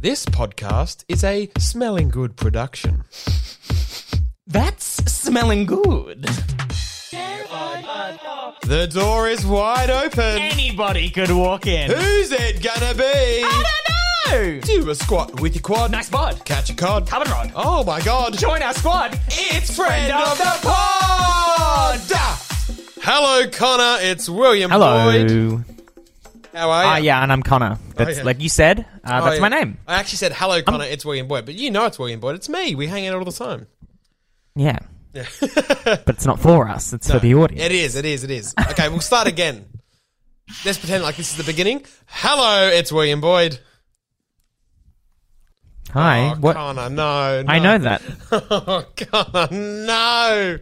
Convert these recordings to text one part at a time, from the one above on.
This podcast is a smelling good production. That's smelling good. The door is wide open. Anybody could walk in. Who's it gonna be? I don't know. Do a squat with your quad. Nice bod. Catch a cod. Carbon rod. Oh my god. Join our squad. It's friend of the pod. Hello, Connor. It's William Boyd. How are you? Ah, yeah, and I'm Connor. That's yeah. like you said. Uh, Oh, that's yeah. my name. I actually said hello, Connor. it's William Boyd, but you know it's William Boyd. It's me. We hang out all the time. Yeah, Yeah. but it's not for us. It's for the audience. It is, it is, it is. Okay, we'll start again. Let's pretend like this is the beginning. Hello, it's William Boyd. Hi. Oh, what? Connor, no, I know that. Oh, Connor, no.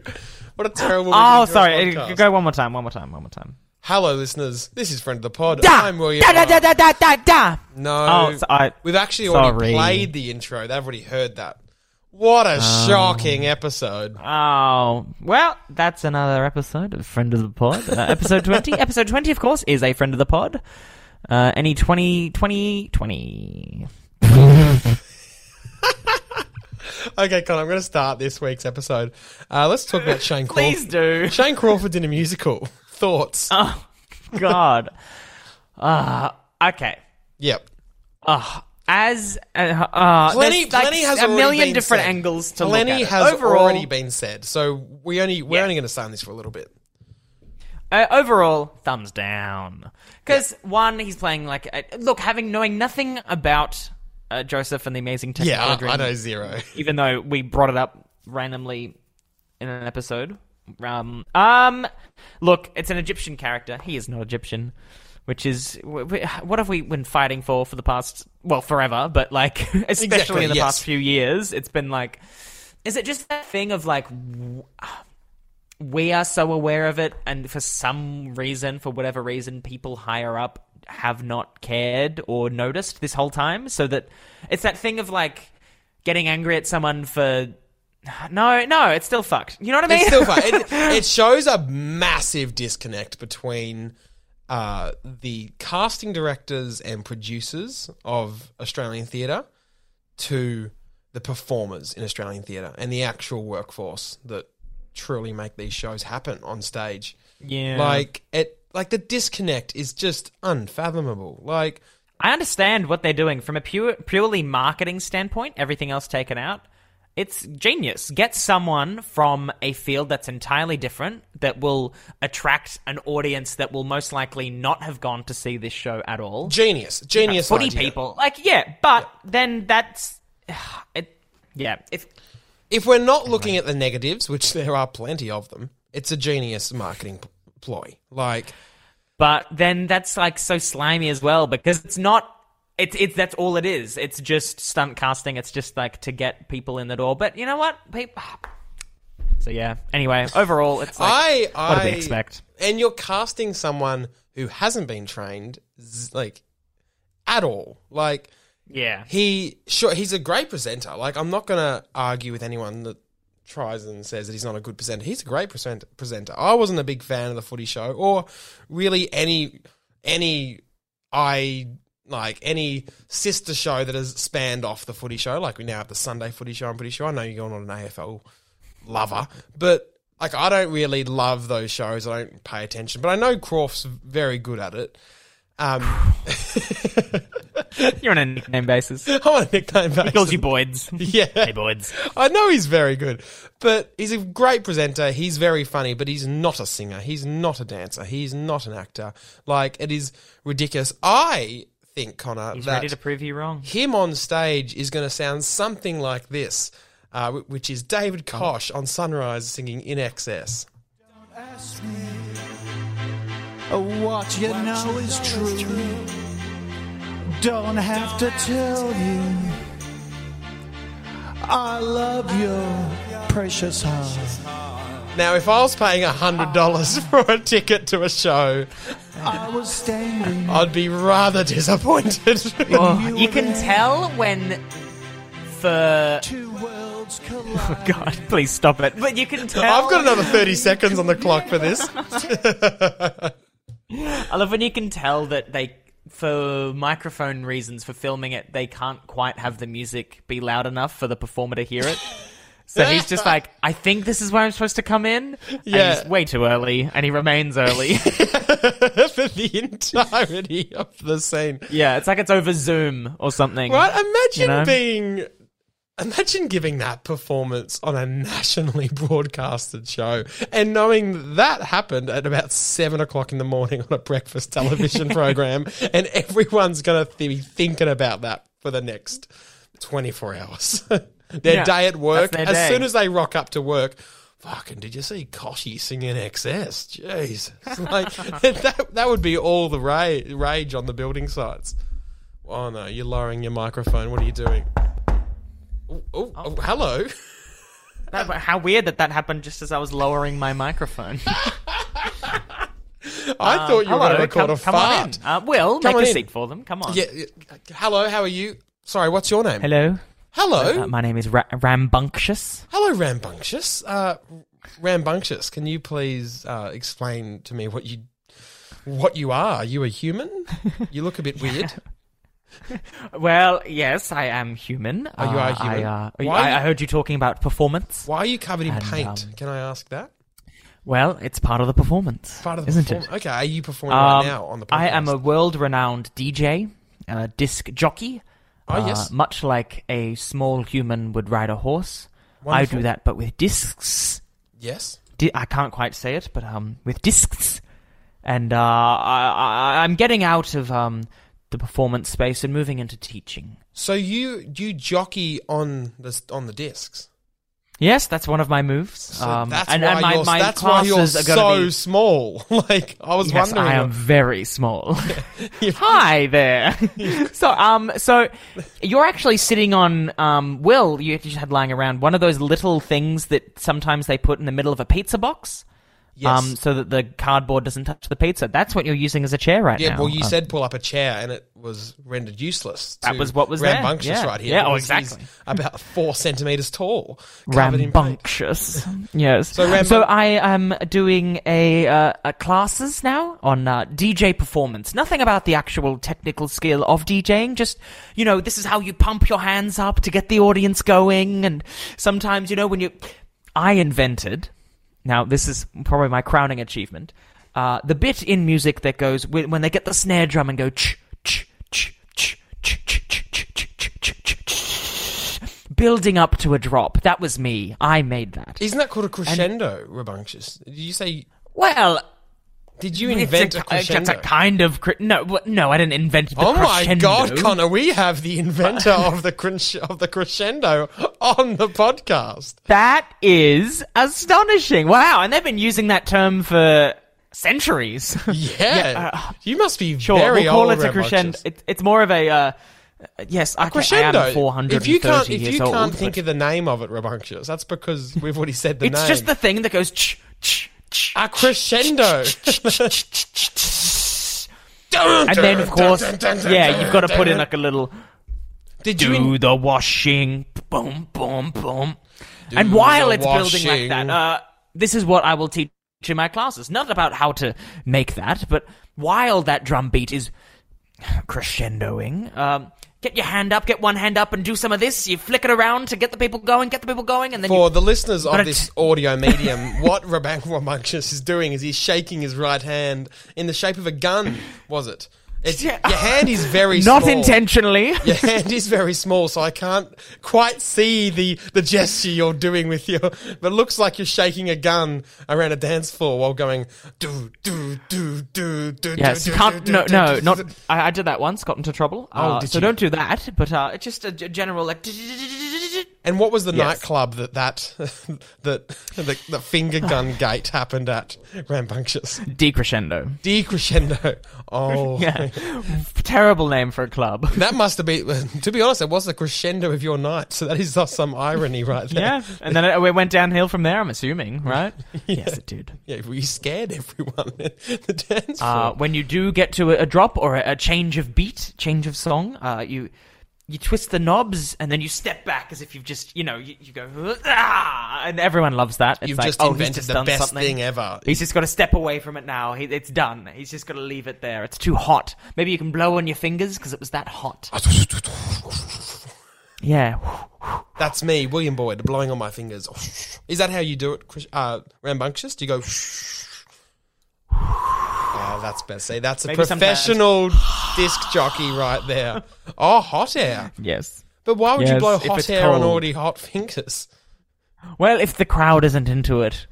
What a terrible Oh, a sorry. podcast. Go one more time. One more time. One more time. Hello, listeners. This is Friend of the Pod. Da I'm William. da da da da da da da. No. Oh, so I. We've actually already Sorry. played the intro. They've already heard that. What a shocking episode. Oh, well, that's another episode of Friend of the Pod. Uh, episode 20. episode 20, of course, is a Friend of the Pod. Uh, any 20, 20, 20. Okay, Connor, I'm going to start this week's episode. Uh, let's talk about Shane Crawford. Please do. Shane Crawford in a musical. Thoughts? Oh, God. Uh, okay. yep. Uh, as uh, uh, Plenty, there's, like, plenty has a million different said. angles to plenty look at. has overall, already been said. So we only we're Yeah. only going to stay on this for a little bit. Uh, overall, thumbs down. Because one, he's playing like uh, look, having knowing nothing about uh, Joseph and the Amazing Yeah, Technicolor. I, I know zero. even though we brought it up randomly in an episode. Um, um, look, it's an Egyptian character. He is not Egyptian, which is what have we been fighting for for the past well forever, but like especially Exactly, in the yes. past few years, it's been like, is it just that thing of like. we are so aware of it, and for some reason, for whatever reason, people higher up have not cared or noticed this whole time. So that it's that thing of like getting angry at someone for. No, no, it's still fucked. You know what I mean? It's still fun. It, it shows a massive disconnect between uh, the casting directors and producers of Australian theatre to the performers in Australian theatre and the actual workforce that truly make these shows happen on stage. yeah. Like it, like the disconnect is just unfathomable. Like I understand what they're doing from a pure, purely marketing standpoint. Everything else taken out, it's genius. Get someone from a field that's entirely different that will attract an audience that will most likely not have gone to see this show at all. genius, genius Footy idea. people, like yeah, but then that's it. Yeah, if if we're not looking at the negatives, which there are plenty of them, it's a genius marketing ploy. Like, But then that's like so slimy as well because it's not. It's it's that's all it is. It's just stunt casting. It's just like to get people in the door. But you know what, people. So yeah. Anyway, overall, it's like I, I, what do they expect? And you're casting someone who hasn't been trained, like, at all. Like, Yeah. he, sure, he's a great presenter. Like, I'm not gonna argue with anyone that tries and says that he's not a good presenter. He's a great present- presenter. I wasn't a big fan of the Footy Show or really any any I like any sister show that has spanned off the Footy Show. Like we now have the Sunday Footy Show. I'm pretty sure. I know you're not an AFL lover, but like I don't really love those shows. I don't pay attention, but I know Crawf's very good at it. Um, You're on a nickname basis. I'm on a nickname basis. He calls you Boyds. Yeah. Hey, Boyds. I know he's very good, but he's a great presenter. He's very funny, but he's not a singer. He's not a dancer. He's not an actor. Like, it is ridiculous. I think, Connor, He's that ready to prove you wrong. him on stage is going to sound something like this, uh, which is David Koch on Sunrise singing INXS. Don't Ask me what you know is true. Don't have to tell you. I love your precious heart. Now, if I was paying $100 for a ticket to a show, I was standing. I'd be rather disappointed. Oh, you can tell when for Two worlds. Oh, God, please stop it. But you can tell. I've got another 30 seconds on the clock for this. I love when you can tell that they for microphone reasons for filming it, they can't quite have the music be loud enough for the performer to hear it. So he's just like, I think this is where I'm supposed to come in. And Yeah. he's way too early, and he remains early. for the entirety of the scene. yeah, it's like it's over Zoom or something. Right? Imagine You know? being. Imagine giving that performance on a nationally broadcasted show and knowing that happened at about seven o'clock in the morning on a breakfast television program, and everyone's going to be thinking about that for the next 24 hours. Their Yeah, day at work, that's as day. soon as they rock up to work, fucking, did you see Kochie singing XS? Jeez. It's like, that, that would be all the ra- rage on the building sites. Oh no, you're lowering your microphone. What are you doing? Oh, oh, oh, hello. That- how weird that that happened just as I was lowering my microphone. I thought you were going to record come, a come on in. fart. Uh, Will, Come make on a in. seat for them. Come on. Yeah, yeah. Hello, how are you? Sorry, what's your name? Hello. Hello. Uh, my name is Ra- Rambunctious. Hello, Rambunctious. Uh, Rambunctious, can you please uh, explain to me what you what you are? Are you a human? You look a bit weird. Well, yes, I am human. Oh, you are Uh, human. I, uh, Why I, you- I heard you talking about performance. Why are you covered in And, paint? um, Can I ask that? Well, it's part of the performance, Part of the isn't perform- it? Okay, are you performing right Um, now on the podcast? I am a world-renowned DJ, uh, disc jockey. Oh, Uh, yes. much like a small human would ride a horse, Wonderful. I do that, but with discs. Yes. Di- I can't quite say it, but um, with discs. And uh, I, I, I'm getting out of um, the performance space and moving into teaching. So you you jockey on the on the discs. Yes, that's one of my moves. So um, that's and, why and my, you're, my that's why you're classes are so be. Small. like I was Yes, wondering. I am very small. Hi there. so, um, so you're actually sitting on, um, Will, you just had lying around one of those little things that sometimes they put in the middle of a pizza box. Yes. Um, so that the cardboard doesn't touch the pizza. That's what you're using as a chair right yeah, now. well, you Uh, said pull up a chair, and it was rendered useless. That was what was there, rambunctious yeah. right here. Yeah, oh, exactly. About four centimeters tall, rambunctious. yes. So Rambun- so I am doing a, uh, a classes now on uh, DJ performance. Nothing about the actual technical skill of DJing. Just you know, this is how you pump your hands up to get the audience going. And sometimes you know when you, I invented. Now, this is probably my crowning achievement. Uh, the bit in music that goes when they get the snare drum and go ch ch ch ch ch ch ch ch ch ch ch ch ch building up to a drop. That was me. I made that. Isn't that called a crescendo, and, Rabunctious? Did you say? Well, did you invent a, a, crescendo? It's a kind of cre- no, no. I didn't invent the Oh my crescendo. God, Connor! We have the inventor of the cres- of the crescendo on the podcast. That is astonishing. Wow, and they've been using that term for centuries. Yeah, you must be uh, Sure, very we'll call old. it a crescendo. It, it's more of a uh, yes. I, crescendo. I am 430 if you can't, if you old, can't but think of the name of it, rambunctious, that's because we've already said the it's name. It's just the thing that goes ch ch. A crescendo. And then, of course, yeah, you've got to put in like a little Did you? do in- the washing, boom, boom, boom. and while it's building like that, uh, this is what I will teach in my classes. Not about how to make that, but while that drum beat is crescendoing, um, get your hand up, get one hand up, and do some of this. You flick it around to get the people going, get the people going, and then For you, the listeners of this audio medium, what Rabank Rambunctious is doing is he's shaking his right hand in the shape of a gun. Was it? It's, Your hand is very small. not small. intentionally. Your hand is very small, so I can't quite see the, the gesture you're doing with your. But it looks like you're shaking a gun around a dance floor while going do do do do do. Yes, do, you can't. do, No, do, no, not. I, I did that once. Got into trouble. Oh, Uh, so you? don't do that. But uh, it's just a general like. And what was the Yes. nightclub that that that the, the finger gun gate happened at? Rambunctious Decrescendo. decrescendo. Oh, Yeah, terrible name for a club. that must have been. To be honest, it was the crescendo of your night. So that is some irony right there. Yeah, and then it, it went downhill from there. I'm assuming, right? Yes, it did. Yeah, we scared everyone at the dance floor. Uh, when you do get to a, a drop or a, a change of beat, change of song, uh, you you twist the knobs and then you step back as if you've just you know you, you go ah, and everyone loves that. It's You've like, just oh, he's invented just the done best something. thing ever. He's just got to step away from it now. He, it's done. He's just got to leave it there. It's too hot. Maybe you can blow on your fingers because it was that hot. Yeah. That's me, William Boyd, blowing on my fingers. Is that how you do it, Chris- uh, rambunctious? Do you go? Oh, that's best. See, that's a Maybe sometimes- professional disc jockey right there. Oh, hot air. Yes. But why would you Yes, blow if hot it's air on cold. already hot fingers? Well, if the crowd isn't into it,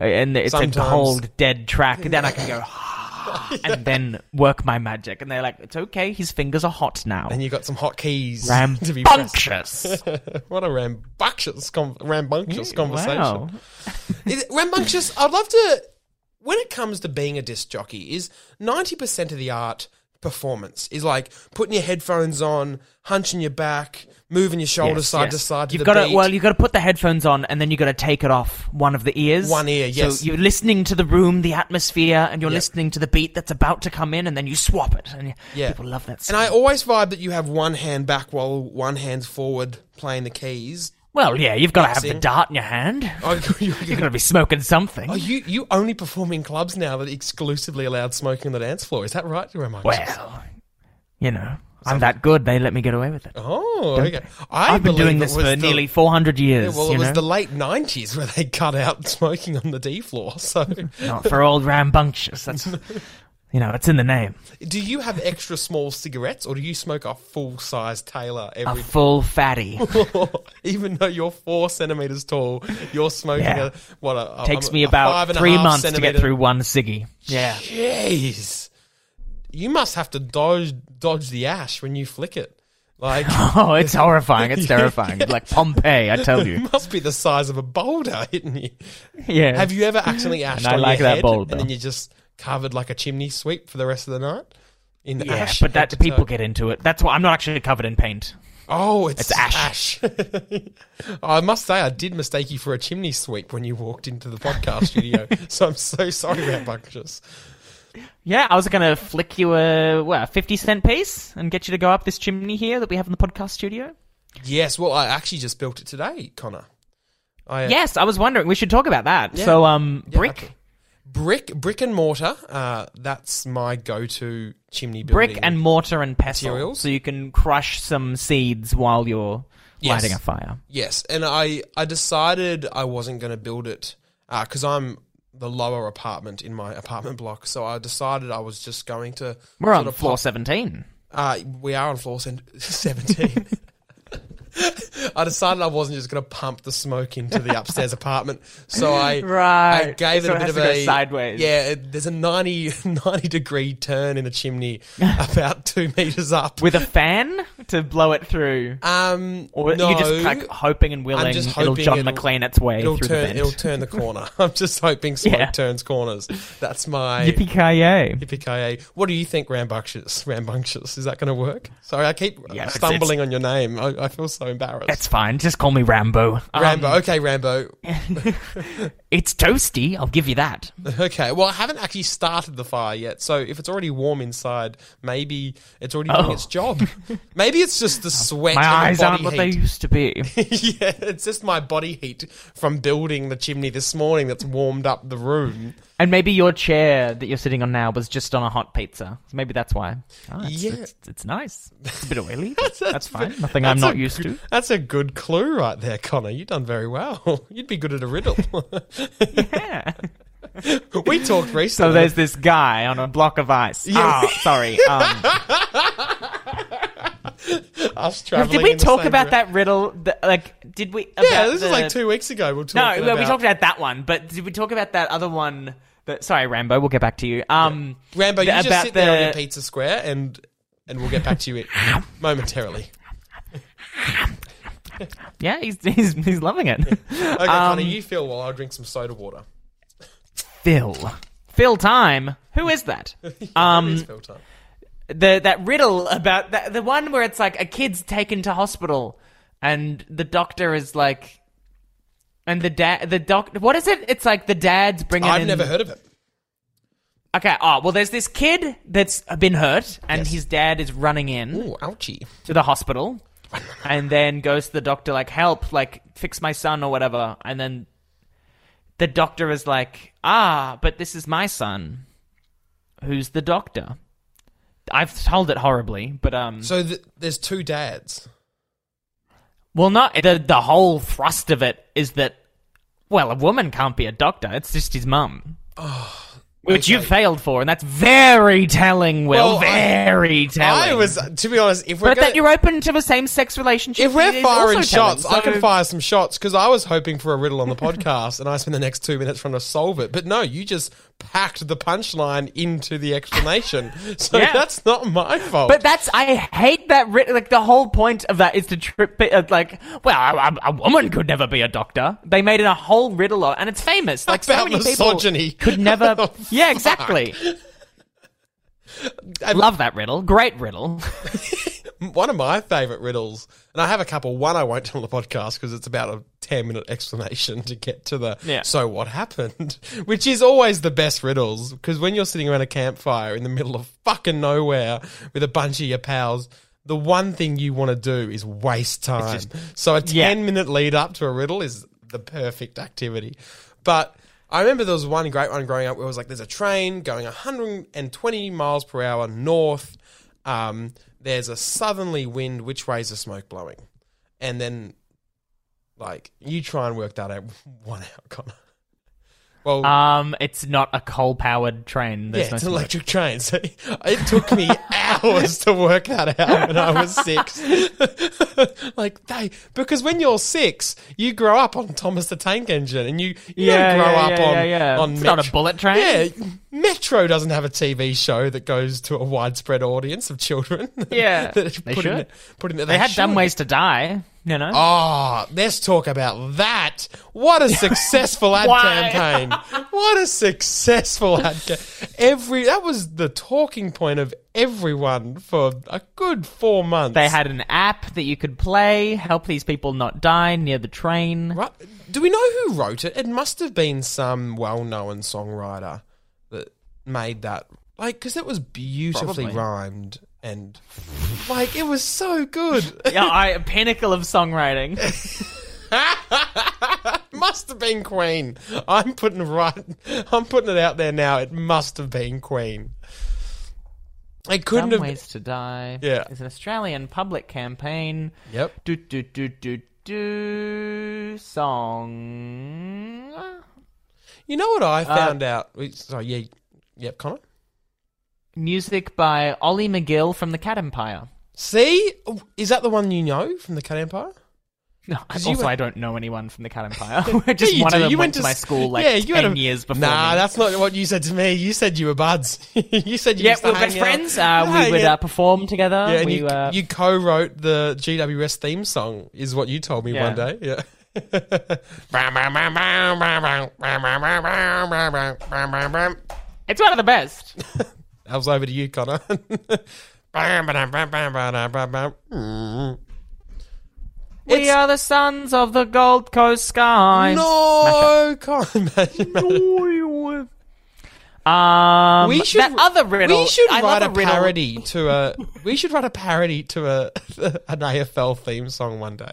uh, and it's Sometimes. a cold, dead track, then I can go and then work my magic. And they're like, "It's okay. His fingers are hot now." And you got some hot keys to be pressed. Rambunctious. what a rambunctious, con- rambunctious conversation. Wow. Is it- rambunctious. I'd love to. When it comes to being a disc jockey, is ninety percent of the art performance is like putting your headphones on, hunching your back, moving your shoulders Yes, side yes. to side. To You've got to well, you've got to put the headphones on, and then you've got to take it off one of the ears. One ear, yes. So you're listening to the room, the atmosphere, and you're Yep. listening to the beat that's about to come in, and then you swap it, and Yeah. people love that. And I always vibe that you have one hand back while one hand's forward playing the keys. Well, yeah, you've got to have the dart in your hand. Oh, you, You've got to be smoking something. oh, you, you only perform in clubs now that exclusively allowed smoking on the dance floor. Is that right, Rambunctious? well, you know, I'm that good. They let me get away with it. Oh, okay. I I've been doing this for the- nearly 400 Yeah, years. well, it was know? the late '90s where they cut out smoking on the D floor. So, Not for old rambunctious. That's, you know, it's in the name. do you have extra small cigarettes, or do you smoke a full size Taylor A every? full fatty. Even though you're four centimeters tall, you're smoking Yeah. a what? A, Takes a- me a about five and three months to get through one ciggy. Yeah. Jeez, you must have to dodge dodge the ash when you flick it. Like, Oh, it's horrifying. It's terrifying. Like Pompeii, I tell you. it must be the size of a boulder hitting you. Yeah. Have you ever accidentally ashed I on like your that head boulder. and then you just covered like a chimney sweep for the rest of the night? In Yeah, ash, but that people toe? get into it. That's why I'm not actually covered in paint. Oh, it's, It's ash. I must say, I did mistake you for a chimney sweep when you walked into the podcast studio. So I'm so sorry, about Rambunctious. Yeah, I was gonna flick you a what, a fifty cent piece and get you to go up this chimney here that we have in the podcast studio. Yes, well, I actually just built it today, Connor. I, uh, Yes, I was wondering. We should talk about that. Yeah. So, um, Yeah, brick. Brick, brick and mortar. Uh, that's my go-to chimney building. brick and mortar and pestle, Materials? so you can crush some seeds while you're Yes. lighting a fire. Yes, and I I decided I wasn't going to build it because I'm the lower apartment in my apartment block. So I decided I was just going to. We're on floor pop- seventeen. Uh, we are on floor seventeen. I decided I wasn't just going to pump the smoke into the upstairs apartment, so I Right. I gave So it a it bit of a sideways. Yeah, it, there's a 90, 90 degree turn in the chimney, about two meters up. with a fan to blow it through. um, Or no, you're just like hoping and willing just it'll John it'll- McClane its way it'll through turn the vent. it'll turn the corner. I'm just hoping smoke Yeah. turns corners. That's my Yippee ki yippee What do you think, rambunctious? Rambunctious, is that going to work? Sorry, I keep Yeah, it's- stumbling on your name. I, I feel so embarrassed. It's fine. Just call me Rambo. Um, Rambo. okay, Rambo. It's toasty. I'll give you that. Okay. Well, I haven't actually started the fire yet, so if it's already warm inside, maybe it's already doing Oh. its job. maybe it's just the sweat. My eyes aren't body what they used to be. yeah, it's just my body heat from building the chimney this morning that's warmed up the room. and maybe your chair that you're sitting on now was just on a hot pizza. Maybe that's why. Oh, it's, Yeah. it's, it's nice. It's a bit oily. but that's fine. Nothing I'm not used good- to. That's a good clue right there, Connor. You've done very well. You'd be good at a riddle. Yeah. we talked recently. So there's this guy on a block of ice. Yeah. Oh, sorry. Um, us did we talk about route. that riddle? The, like, did we? Yeah, this the- is like two weeks ago. We'll No, talk well, we talked about that one, but did we talk about that other one? That sorry, Rambo. We'll get back to you. Um, Rambo, you the- just about sit there on your pizza square, and and we'll get back to you momentarily. yeah, he's he's, he's loving it. Okay, Um, Connor, you feel while I drink some soda water. Phil, Phil, time. Who is that? Um, is Phil time. The that riddle about that the one where it's like a kid's taken to hospital and the doctor is like and the dad the doc what is it it's like the dad's bringing in. I've in never heard of it. okay oh well there's this kid that's been hurt and Yes. his dad is running in Ooh, ouchie. to the hospital and then goes to the doctor like help like fix my son or whatever and then the doctor is like ah but this is my son who's the doctor i've told it horribly but um So th- there's two dads. well not the the whole thrust of it is that well a woman can't be a doctor. It's just his mum which okay. you failed for and that's very telling will Well, I- very telling I was, to be honest, if we're but gonna, that you're open to a same-sex relationship if we're firing also telling, shots, I can fire some shots because I was hoping for a riddle on the podcast, and I spent the next two minutes trying to solve it. But no, you just packed the punchline into the explanation, so Yeah. that's not my fault. But that's I hate that. Like the whole point of that is to trip. Uh, like, well, a, a- a woman could never be a doctor. They made it a whole riddle, of, and it's famous. Like so About many misogyny. people could never. Yeah, exactly. And Love that riddle. Great riddle. one of my favorite riddles, and I have a couple. One I won't tell on the podcast because it's about a ten minute explanation to get to the Yeah. so what happened, which is always the best riddles because when you're sitting around a campfire in the middle of fucking nowhere with a bunch of your pals. The one thing you want to do is waste time. so a Yeah. 10 minute lead up to a riddle is the perfect activity. But I remember there was one great one growing up where it was like there's a train going 120 miles per hour north. Um, there's a southerly wind. Which way is the smoke blowing? And then, like, you try and work that out one hour, Connor. Well, Um, it's not a coal-powered train. There's yeah, no it's an electric train. So it took me hours to work that out when I was six. like they, because when you're six, you grow up on Thomas the Tank Engine, and you, you Yeah, don't grow yeah, up yeah, on yeah, on It's not a Metro- bullet train. Yeah, Metro doesn't have a TV show that goes to a widespread audience of children. Yeah, that they put in, should. put in, They had dumb ways to die. You know. Oh, let's talk about that. What a successful ad campaign. What a successful ad campaign. Every that was the talking point of everyone for a good 4 months. They had an app that you could play, help these people not die near the train. Right. Do we know who wrote it? It must have been some well-known songwriter that made that. Like cuz it was beautifully Probably. rhymed and like it was so good. yeah, I, pinnacle of songwriting. must have been Queen. I'm putting right. I'm putting it out there now. It must have been Queen. It couldn't Some have. ways to die. Yeah. It's an Australian public campaign. Yep. Do do do do do song. You know what I Uh, found out? Sorry. Yeah. Yep. Connor. Music by Ollie McGill from the Cat Empire. See, is that the one you know from the Cat Empire? No, also went- I don't know anyone from the Cat Empire. Just Yeah, one do. of them You went, went to my school like yeah, you ten a- years before. Nah, me. that's not what you said to me. You said you were buds. you said you yeah, we were best friends. Uh, Yeah, we would yeah. uh, perform together. Yeah, and we, you, uh, you co-wrote the GWS theme song, is what you told me Yeah. one day. Yeah. it's one of the best. I was over to you, Connor. We It's- are the sons of the Gold Coast sky. no, can't imagine. Um, We should that other riddle. We should I write a love riddle. parody to a. We should write a parody to a an AFL theme song one day.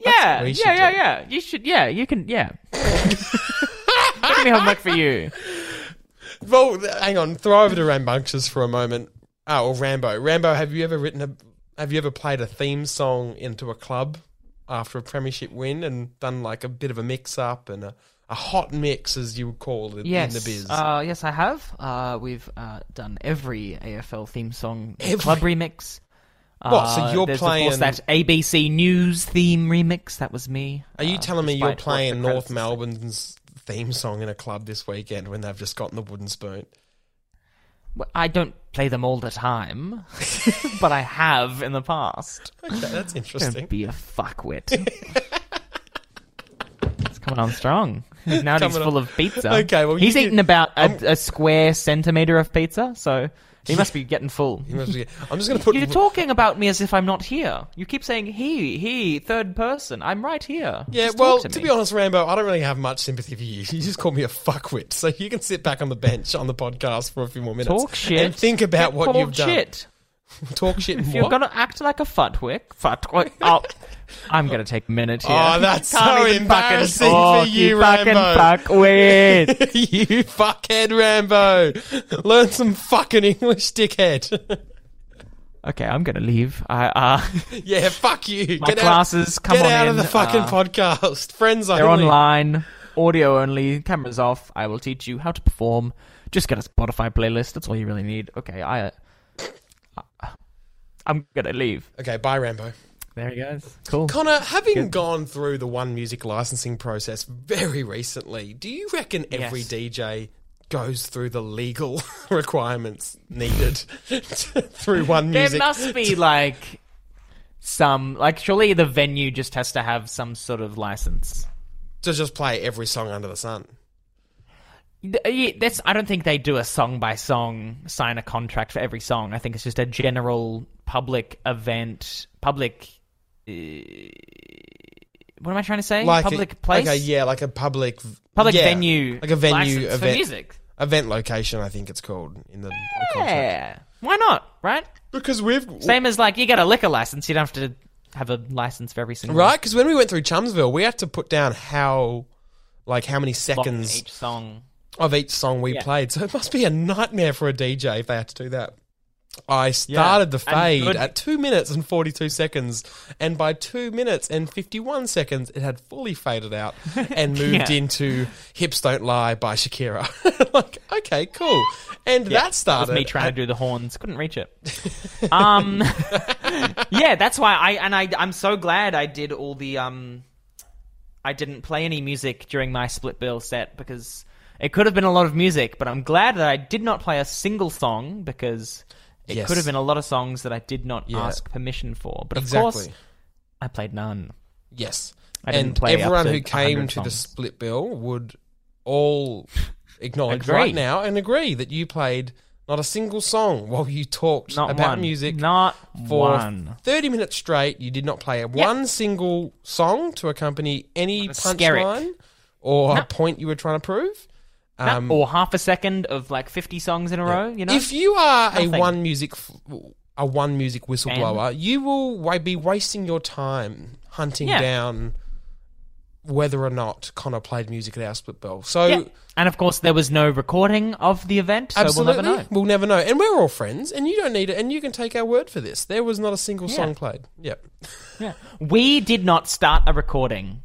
Yeah, yeah, yeah, do. yeah. You should. Yeah, you can. Yeah. Give me homework for you. Well, hang on. Throw over to Rambunctious for a moment. Oh, or Rambo. Rambo, have you ever written a? Have you ever played a theme song into a club after a premiership win and done like a bit of a mix up and a, a hot mix, as you would call it Yes. in the biz? Uh, yes, I have. Uh, we've uh, done every AFL theme song Every- club remix. What, so Uh, you're playing- Of course, that ABC News theme remix. That was me. Are you uh, telling me you're playing North. Melbourne's theme song in a club this weekend when they've just gotten the wooden spoon? I don't play them all the time, but I have in the past. Okay, that's interesting. Don't be a fuckwit. it's coming on strong. Now he's full on. of pizza. Okay, well, he's eaten did- about a, a square centimeter of pizza, so he must be getting full. You must be- I'm just going to put. You're talking about me as if I'm not here. You keep saying he, he, third person. I'm right here. Yeah, Just well, to, to, be honest, Rambo, I don't really have much sympathy for you. You just call me a fuckwit, so you can sit back on the bench on the podcast for a few more minutes. talk shit. and think about Get what you've done. Talk shit If you're what? gonna act like a futwick, futwick. Oh, I'm gonna take a minute here. Oh, that's so fucking embarrassing for you, fucking Rambo. fuckwit. you fuckhead Rambo. Learn some fucking English, dickhead. okay, I'm gonna leave. I uh, yeah, fuck you. my get classes out, come get on out in. of the fucking uh, podcast. Friends They're only. online, audio only, cameras off. I will teach you how to perform. Just get a Spotify playlist. That's all you really need. Okay, I. I'm gonna leave. Okay, bye, Rambo. There he goes. Cool. Connor, having Good. gone through the OneMusic licensing process very recently, do you reckon every Yes. DJ goes through the legal requirements needed through OneMusic? There must be like some like surely the venue just has to have some sort of license. to just play every song under the sun. Yeah, That's I don't think they do a song by song sign a contract for every song. I think it's just a general public event, public. Uh, what am I trying to say? Like public a, place, a, yeah, like a public public yeah, venue, like a venue license for music. event location. I think it's called in the, the contract. Yeah, why not? Right? Because we've Same as like you get a liquor license, you don't have to have a license for every single right because when we went through Chumsville, we had to put down how, like, how many seconds each song. Of each song we Yeah. played. So it must be a nightmare for a DJ if they had to do that. I started the fade good- at two minutes and forty two seconds, and by two minutes and fifty one seconds, it had fully faded out and moved Yeah. into "Hips Don't Lie" by Shakira. like, okay, cool, and that That was started me trying at- to do the horns. Couldn't reach it. um, yeah, that's why I and I I'm so glad I did all the um, I didn't play any music during my split bill set because it could have been a lot of music, but I'm glad that I did not play a single song because it Yes. could have been a lot of songs that I did not Yeah. ask permission for. But of exactly. course, I played none. Yes. I didn't and play up everyone to who came 100 to the songs. split bill would all acknowledge Agree. right now and agree that you played not a single song while you talked Not about one. music Not for one. 30 minutes straight. You did not play a one single song to accompany any a skerrick. punchline or a point you were trying to prove. Um, or half a second of like 50 songs in a row, you know? If you are a OneMusic f- a OneMusic whistleblower, you will be wasting your time hunting Yeah. down whether or not Connor played music at our split bill. So Yeah. And of course, there was no recording of the event, so absolutely, we'll never know. we'll never know. And we're all friends, and you don't need it, and you can take our word for this. There was not a single Yeah. song played. Yep. Yeah. We did not start a recording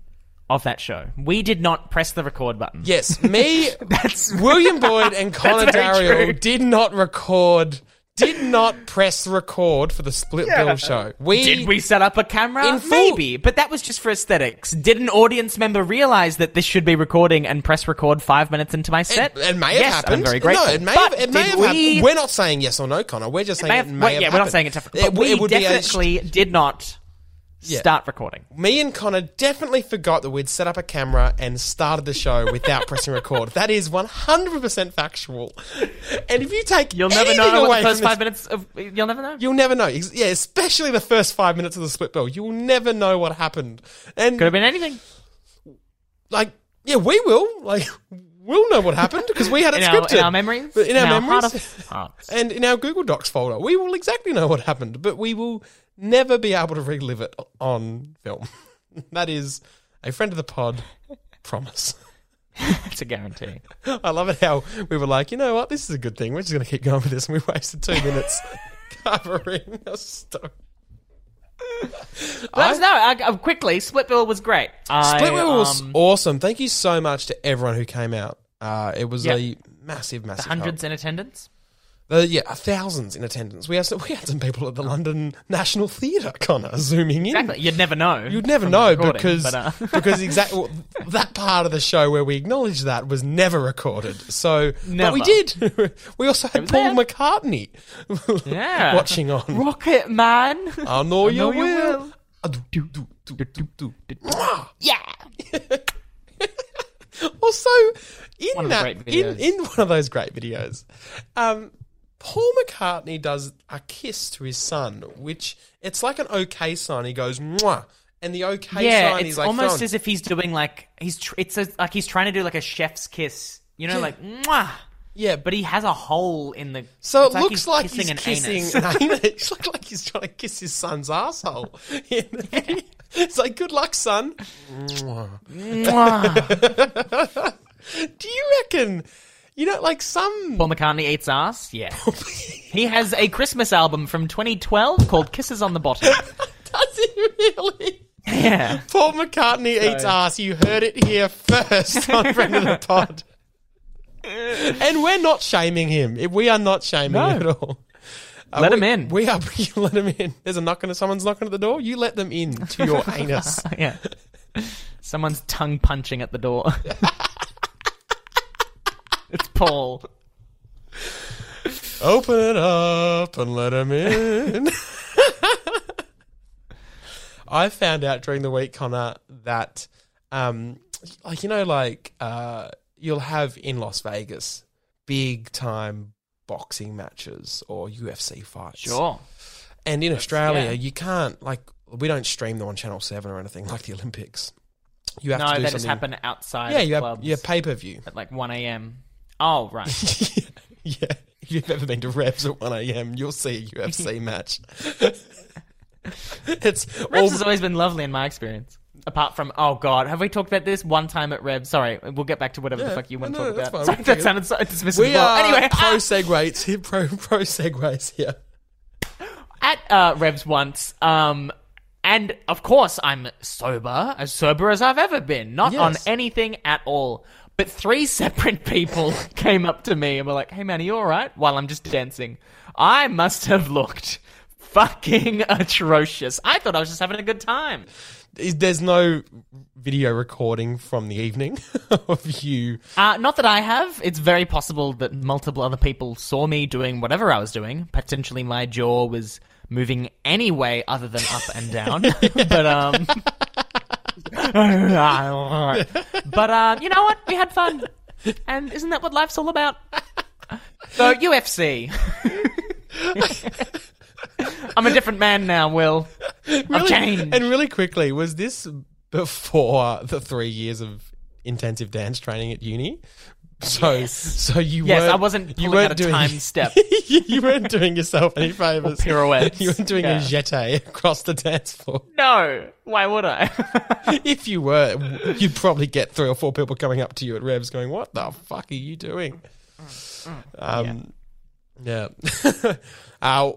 of that show. We did not press the record button. Yes, me, That's William Boyd, and Connor That's Dario did not record, did not press record for the split bill show. We Did we set up a camera? In full- Maybe, but that was just for aesthetics. Did an audience member realize that this should be recording and press record five minutes into my set? It, it may have yes, happened. I'm very grateful. No, it may But have, it may did have we, happened. We're not saying yes or no, Connor. We're just saying may it may well, have yeah, we're not happened. saying it. Definitely, It but w- we it would be a- definitely did not Yeah. start recording. me and Connor definitely forgot that we'd set up a camera and started the show without pressing record. That is 100% factual. And if you take You'll never know what the first five minutes of. You'll never know. You'll never know. Yeah, especially the first five minutes of the split bill. You'll never know what happened. And Could have been anything. like, yeah, we will. Like, we'll know what happened because we had it In our, scripted. in our memories, But in our heart memories, and in our Google Docs folder, we will exactly know what happened, but we will never be able to relive it on film. that is a friend of the pod promise. it's a guarantee. I love it how we were like, you know what, this is a good thing. We're just going to keep going with this, and we wasted two minutes covering a story. Let us know. I, uh, quickly, Split Bill was great. I, Split Wheel was um, awesome. Thank you so much to everyone who came out. Uh, it was Yeah. a massive, massive help. hundreds in attendance. Uh, yeah, thousands in attendance. We had some, we had some people at the London National Theatre, Connor, zooming in. Exactly. You'd never know. You'd never know because but, uh, because exactly well, that part of the show where we acknowledged that was never recorded. So, but we did. we also had Paul there. McCartney Yeah. watching on. Rocket Man. I know, you, know you will. will. Ah, yeah. Also, in One of that, in, in one of those great videos, um, Paul McCartney does a kiss to his son, which it's like an okay sign. He goes mwah, and the okay Yeah, sign it's he's like It's almost throwing- as if he's doing like he's tr- it's a, like he's trying to do like a chef's kiss. You know, like mwah. Yeah, but he has a hole in the. So it it's looks he's like kissing he's an kissing anus. an anus. It looks like he's trying to kiss his son's asshole. it's like, good luck, son. Do you reckon? You know, like some. Paul McCartney eats ass. Yeah, he has a Christmas album from 2012 called "Kisses on the Bottom." Does he really? Yeah, Paul McCartney eats ass. You heard it here first on Friend of the Pod. and we're not shaming him. We are not shaming No. him at all. Uh, Let we- him in. We are. You let him in. There's a knocking. Someone's knocking at the door. You let them in to your anus. yeah. Someone's tongue punching at the door. It's Paul. Open it up and let him in. I found out during the week, Connor, that um, like you know, like uh, you'll have in Las Vegas big time boxing matches or UFC fights. Sure. And in Australia, yeah. you can't like we don't stream them on Channel Seven or anything like the Olympics. You have No, to do they just happen outside. Yeah, you have clubs yeah pay per view. at like 1 a.m. Oh, right. yeah, if you've ever been to Revs at 1am, you'll see a UFC match. it's all, has always been lovely in my experience. Apart from, oh god, have we talked about this one time at Revs? Sorry, we'll get back to whatever Yeah, the fuck you want to talk about. Sorry, that sounded so dismissive. we are anyway, pro ah, segues here, pro, pro segues here. at uh, Revs once, um, and of course I'm sober, as sober as I've ever been, not on anything at all. But three separate people came up to me and were like, "Hey man, are you all right?" While I'm just dancing, I must have looked fucking atrocious. I thought I was just having a good time. Is, there's no video recording from the evening of you. Uh, not that I have. It's very possible that multiple other people saw me doing whatever I was doing. Potentially, my jaw was moving any way other than up and down. but um, but uh, you know what? We had fun, and isn't that what life's all about? So UFC. I'm a different man now, Will. I've changed. And really quickly, was this before the three years of intensive dance training at uni? So, Yes. so you Yes, weren't, I wasn't you weren't doing time step. you, weren't doing yourself any favors. pirouettes. You weren't doing Yeah. a jeté across the dance floor. No, why would I? if you were, you'd probably get three or four people coming up to you at Revs going, "What the fuck are you doing?" Um, yeah. uh,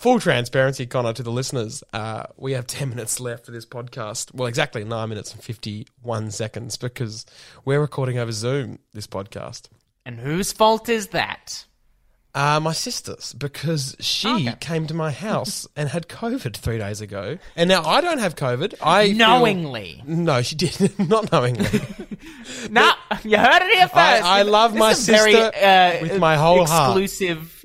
full transparency, Connor, to the listeners. Uh, we have ten minutes left for this podcast. Well, exactly nine minutes and fifty-one seconds because we're recording over Zoom this podcast. and whose fault is that? Uh, my sister's because she Okay. came to my house and had COVID three days ago, and now I don't have COVID. I feel- Knowingly. no, she did not knowingly. No, you heard it here first. I- I love This my is a very, sister uh, with my whole heart. exclusive,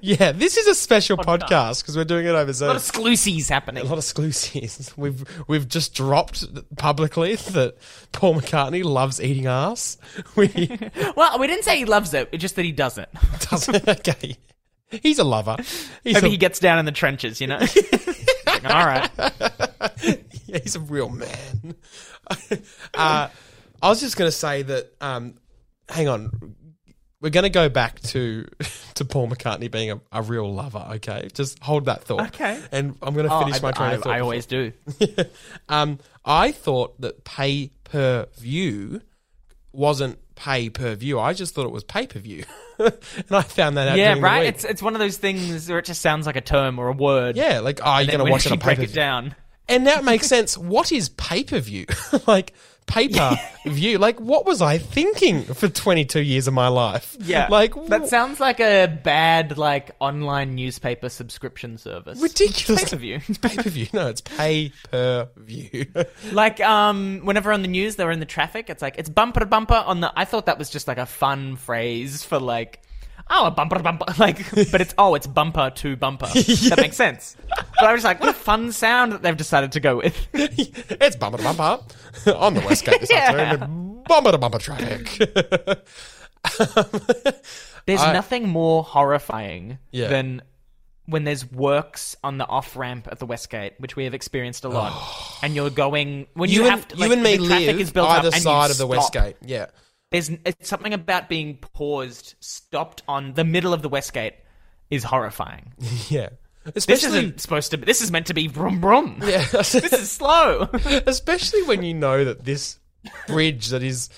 Yeah, this is a special podcast because we're doing it over Zoom. A lot of exclusives happening. a lot of exclusives. We've we've just dropped publicly that Paul McCartney loves eating ass. We Well, we didn't say he loves it. It's just that he doesn't. doesn't okay. He's a lover. He's Maybe a, he gets down in the trenches, you know. Like, All right. yeah, he's a real man. uh, I was just going to say that. Um, hang on, we're going to go back to to Paul McCartney being a, a real lover. Okay, just hold that thought. Okay. and I'm going to Oh, finish my train I, of thought. I before- always do. um, I thought that pay per view wasn't pay per view. I just thought it was pay per view, and I found that out. Yeah, during the right. week. It's it's one of those things where it just sounds like a term or a word. yeah, like oh, you're going to watch it on pay per view. down. And now it makes sense. What is pay per view? like paper view? Like what was I thinking for 22 years of my life? Yeah, like that sounds like a bad like online newspaper subscription service. ridiculous. Pay per view. Pay per view? No, it's pay per view. Like um, whenever on the news they're in the traffic, it's like it's bumper to bumper on the. I thought that was just like a fun phrase for like, oh, a bumper to bumper, like, but it's oh, it's bumper to bumper. That makes sense. But I was like, what a fun sound that they've decided to go with. it's bumper to bumper on the West Gate this Yeah. afternoon. Bumper to bumper traffic. There's I- nothing more horrifying Yeah. than when there's works on the off ramp at the Westgate, which we have experienced a lot, and you're going when you, you, and, to, you and me the traffic live is built either up and you side of the stop. West Gate. Yeah. There's it's something about being paused, stopped on the middle of the Westgate is horrifying. Yeah. This Especially, isn't supposed to. be This is meant to be brum brum. yeah, This is slow. especially when you know that this bridge that is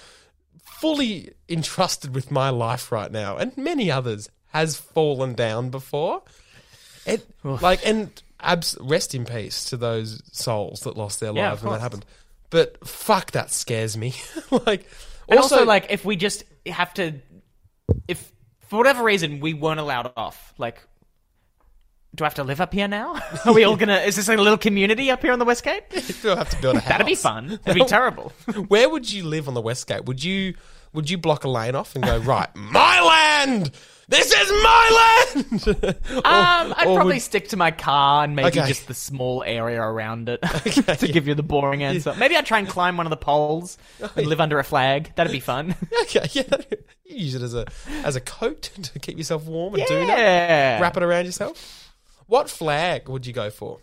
fully entrusted with my life right now and many others has fallen down before. It like and abs- rest in peace to those souls that lost their Yeah, when that happened. But fuck, that scares me. like And also, like, if we just have to, if for whatever reason we weren't allowed off, like, do I have to live up here now? Are we all gonna? Is this like a little community up here on the Westgate? you'll have to build a house. That'd be fun. It'd be terrible. Where would you live on the Westgate? Would you would you block a lane off and go right, my land? This is my land. Um, I'd or probably would- stick to my car and maybe Okay. just the small area around it to give you the boring answer. Maybe I'd try and climb one of the poles and live under a flag. That'd be fun. okay, yeah, you use it as a as a coat to keep yourself warm and do that. yeah. Wrap it around yourself. What flag would you go for?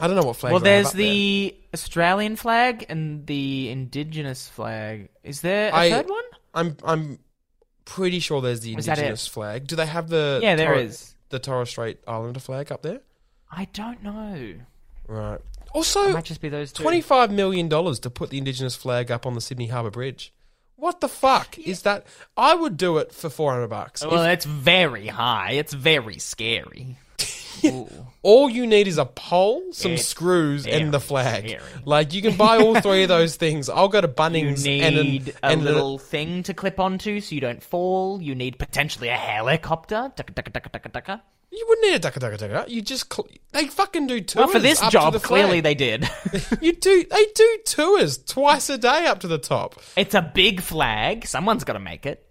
I don't know what flag. Well, there's the Australian flag and the Indigenous flag. Is there a I- third one? I'm I'm pretty sure there's the Is that it? indigenous flag. Do they have the Yeah, there Torres- is. the Torres Strait Islander flag up there? I don't know. Right. It Also, might just be those two. Twenty-five million dollars to put the indigenous flag up on the Sydney Harbour Bridge. What the fuck is that? I would do it for four hundred bucks. Well, it's very high. It's very scary. All you need is a pole, some It's screws, and the flag. scary. Like you can buy all three of those things. I'll go to You Bunnings need and an, a and little thing to clip onto so you don't fall. You need potentially a helicopter. Ducka, ducka, ducka, ducka, ducka. you wouldn't need a ducka ducka ducka. You just cl- they fucking do tours. Well, for this up to job, the clearly they did. you do. They do tours twice a day up to the top. it's a big flag. Someone's got to make it.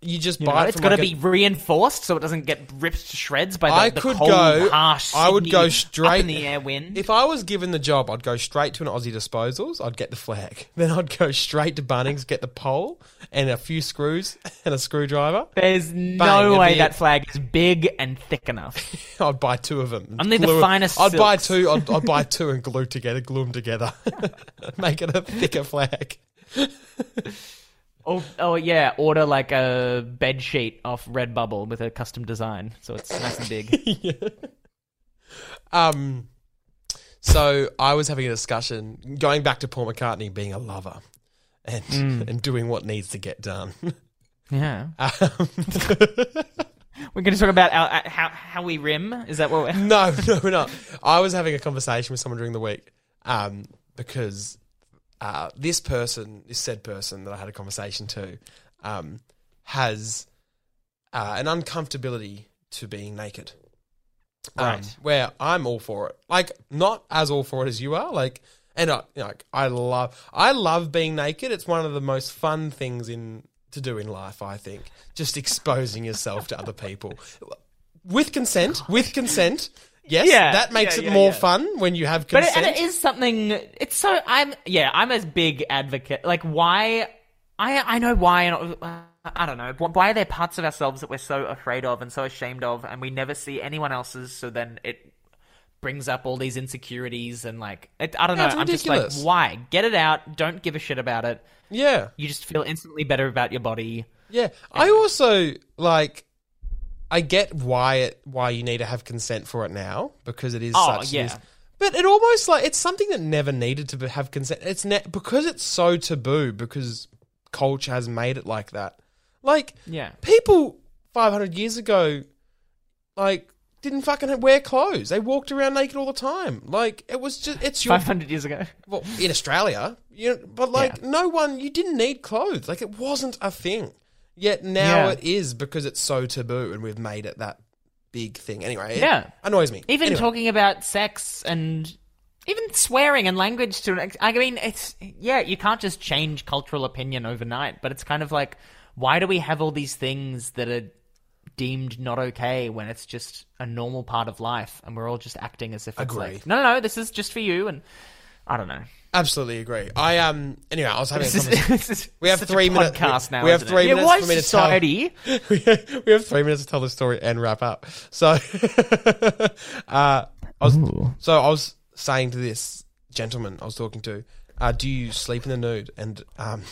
You just You buy know, it it's got to like a- be reinforced so it doesn't get ripped to shreds by the, I the could cold, go- harsh. I would Sydney go up straight- in the air wind. If I was given the job, I'd go straight to an Aussie Disposals. I'd get the flag. Then I'd go straight to Bunnings, get the pole and a few screws and a screwdriver. There's Bang, no way that flag is big and thick enough. I'd buy two of them. Only the finest I'd buy two. I'd, I'd buy two and glue together, glue them together, make it a thicker flag. Oh, oh yeah, order like a bed sheet off Redbubble with a custom design, so it's nice and big. Um, so I was having a discussion going back to Paul McCartney being a lover and Mm. and doing what needs to get done. yeah, Um, we're going to talk about our, uh, how how we rim. Is that what? We're... no, no, we're not. I was having a conversation with someone during the week um, because uh, this person, this said person that I had a conversation to, um, has uh, an uncomfortability to being naked. Um, Right. where I'm all for it. Like, not as all for it as you are. Like, and I, you know, like, I love, I love being naked. It's one of the most fun things in to do in life. I think just exposing yourself to other people with consent. With consent. Yes, Yeah, that makes yeah, it yeah, more fun when you have But it, and it is something. It's so I'm yeah. I'm a big advocate. Like why? I I know why. And uh, I don't know why are there parts of ourselves that we're so afraid of and so ashamed of, and we never see anyone else's. So then it brings up all these insecurities and like it, I don't know. it's I'm ridiculous. just like why? Get it out. Don't give a shit about it. yeah, You just feel instantly better about your body. yeah. I also like. I get why it why you need to have consent for it now because it is Oh, such. yeah. But it almost like it's something that never needed to have consent. It's ne- because it's so taboo because culture has made it like that. Like Yeah. people 500 years ago, like didn't fucking wear clothes. They walked around naked all the time. Like it was just it's your Five hundred years ago. well in Australia, you know, but like Yeah. no one you didn't need clothes. Like it wasn't a thing. Yet now Yeah. it is because it's so taboo and we've made it that big thing. Anyway, it Yeah. annoys me. Even Anyway. talking about sex and even swearing and language to an ex- I mean, it's yeah, you can't just change cultural opinion overnight, but it's kind of like why do we have all these things that are deemed not okay when it's just a normal part of life and we're all just acting as if it's Agree. like no, no, no, this is just for you and I don't know. Absolutely agree. I um anyway, I was having a This is, conversation. is We have three minutes- podcast we- now. we have three it? minutes yeah, why for me to tell- society? we have three minutes to tell the story and wrap up. So, uh, I was so I was saying to this gentleman I was talking to, uh, "Do you sleep in the nude?" And um,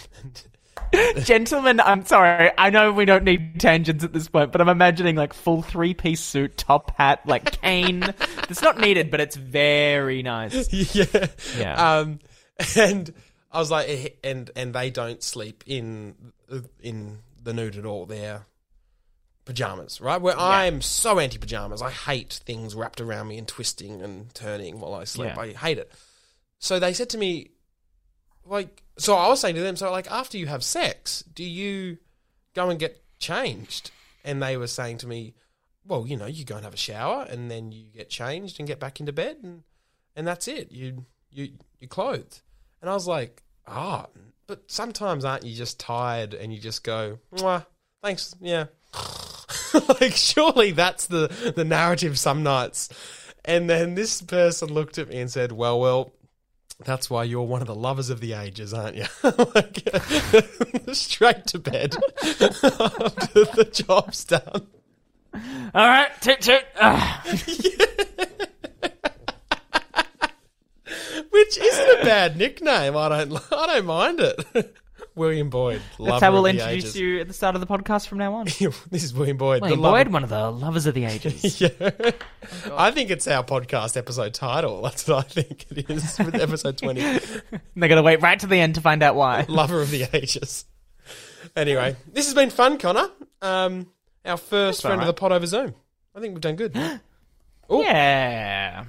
Gentlemen, I'm sorry. I know we don't need tangents at this point, but I'm imagining like full three piece suit, top hat, like cane. it's not needed, but it's very nice. yeah. Yeah. Um, and I was like, eh, and and they don't sleep in in the nude at all. They're pajamas, right? Where I'm so anti pajamas. I hate things wrapped around me and twisting and turning while I sleep. Yeah. I hate it. So they said to me, like, so I was saying to them, so like after you have sex, do you go and get changed? And they were saying to me, well, you know, you go and have a shower and then you get changed and get back into bed and and that's it. You you you clothed. And I was like, ah, but sometimes aren't you just tired and you just go, Mwah, thanks, yeah. like surely that's the the narrative some nights. And then this person looked at me and said, "Well, well, that's why you're one of the lovers of the ages, aren't you?" like, straight to bed after the job's done. All right, toot toot. Ah. Which isn't a bad nickname. I don't. I don't mind it. William Boyd. That's how we'll introduce ages. you at the start of the podcast from now on. this is William Boyd. William the lover- Boyd, one of the lovers of the ages. Yeah. I think it's our podcast episode title. That's what I think it is with episode 20. They're going to wait right to the end to find out why. Lover of the Ages. Anyway, this has been fun, Connor. Um, our first friend of the pod over Zoom. I think we've done good. Yeah.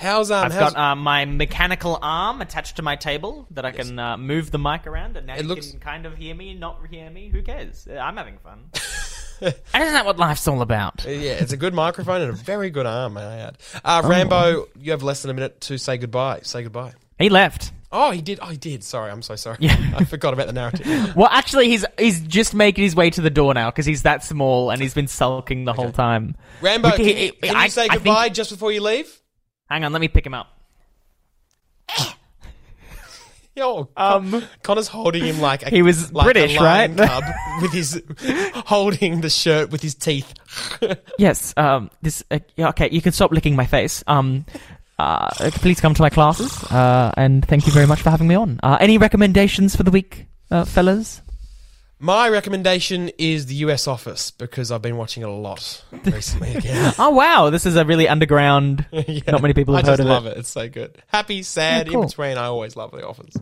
How's um? I've how's, got uh, my mechanical arm attached to my table that I can uh, move the mic around, and now It you looks- can kind of hear me, not hear me. Who cares? Uh, I'm having fun. and isn't that what life's all about? yeah, it's a good microphone and a very good arm, may I add. Uh, Rambo, you have less than a minute to say goodbye. Say goodbye. He left. Oh, he did. Oh, he did. Sorry, I'm so sorry. Yeah. I forgot about the narrative. Well, actually, he's he's just making his way to the door now because he's that small and he's been sulking the whole time. Rambo, We can, can- you, I- say I think- goodbye just before you leave? Hang on, let me pick him up. Yo, Um, Connor's holding him like a, He was like British, a lion right? Cub with his holding the shirt with his teeth. Yes. Um. This. Uh, yeah, okay. You can stop licking my face. Um. Uh, please come to my classes. Uh, and thank you very much for having me on. Uh, any recommendations for the week, uh, fellas? My recommendation is the US Office because I've been watching it a lot recently again. Oh wow, this is a really underground. Yeah. Not many people have I heard just of love it. it. It's so good. Happy, sad, Yeah, cool. in between. I always love the Office.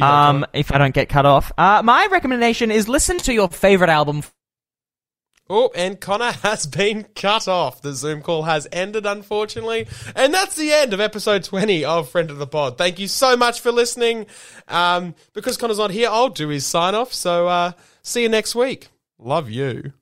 Um, if I don't get cut off, uh, my recommendation is listen to your favorite album. Oh, and Connor has been cut off. The Zoom call has ended, unfortunately. And that's the end of episode 20 of Friend of the Pod. Thank you so much for listening. Um, because Connor's not here, I'll do his sign off. So uh, see you next week. Love you.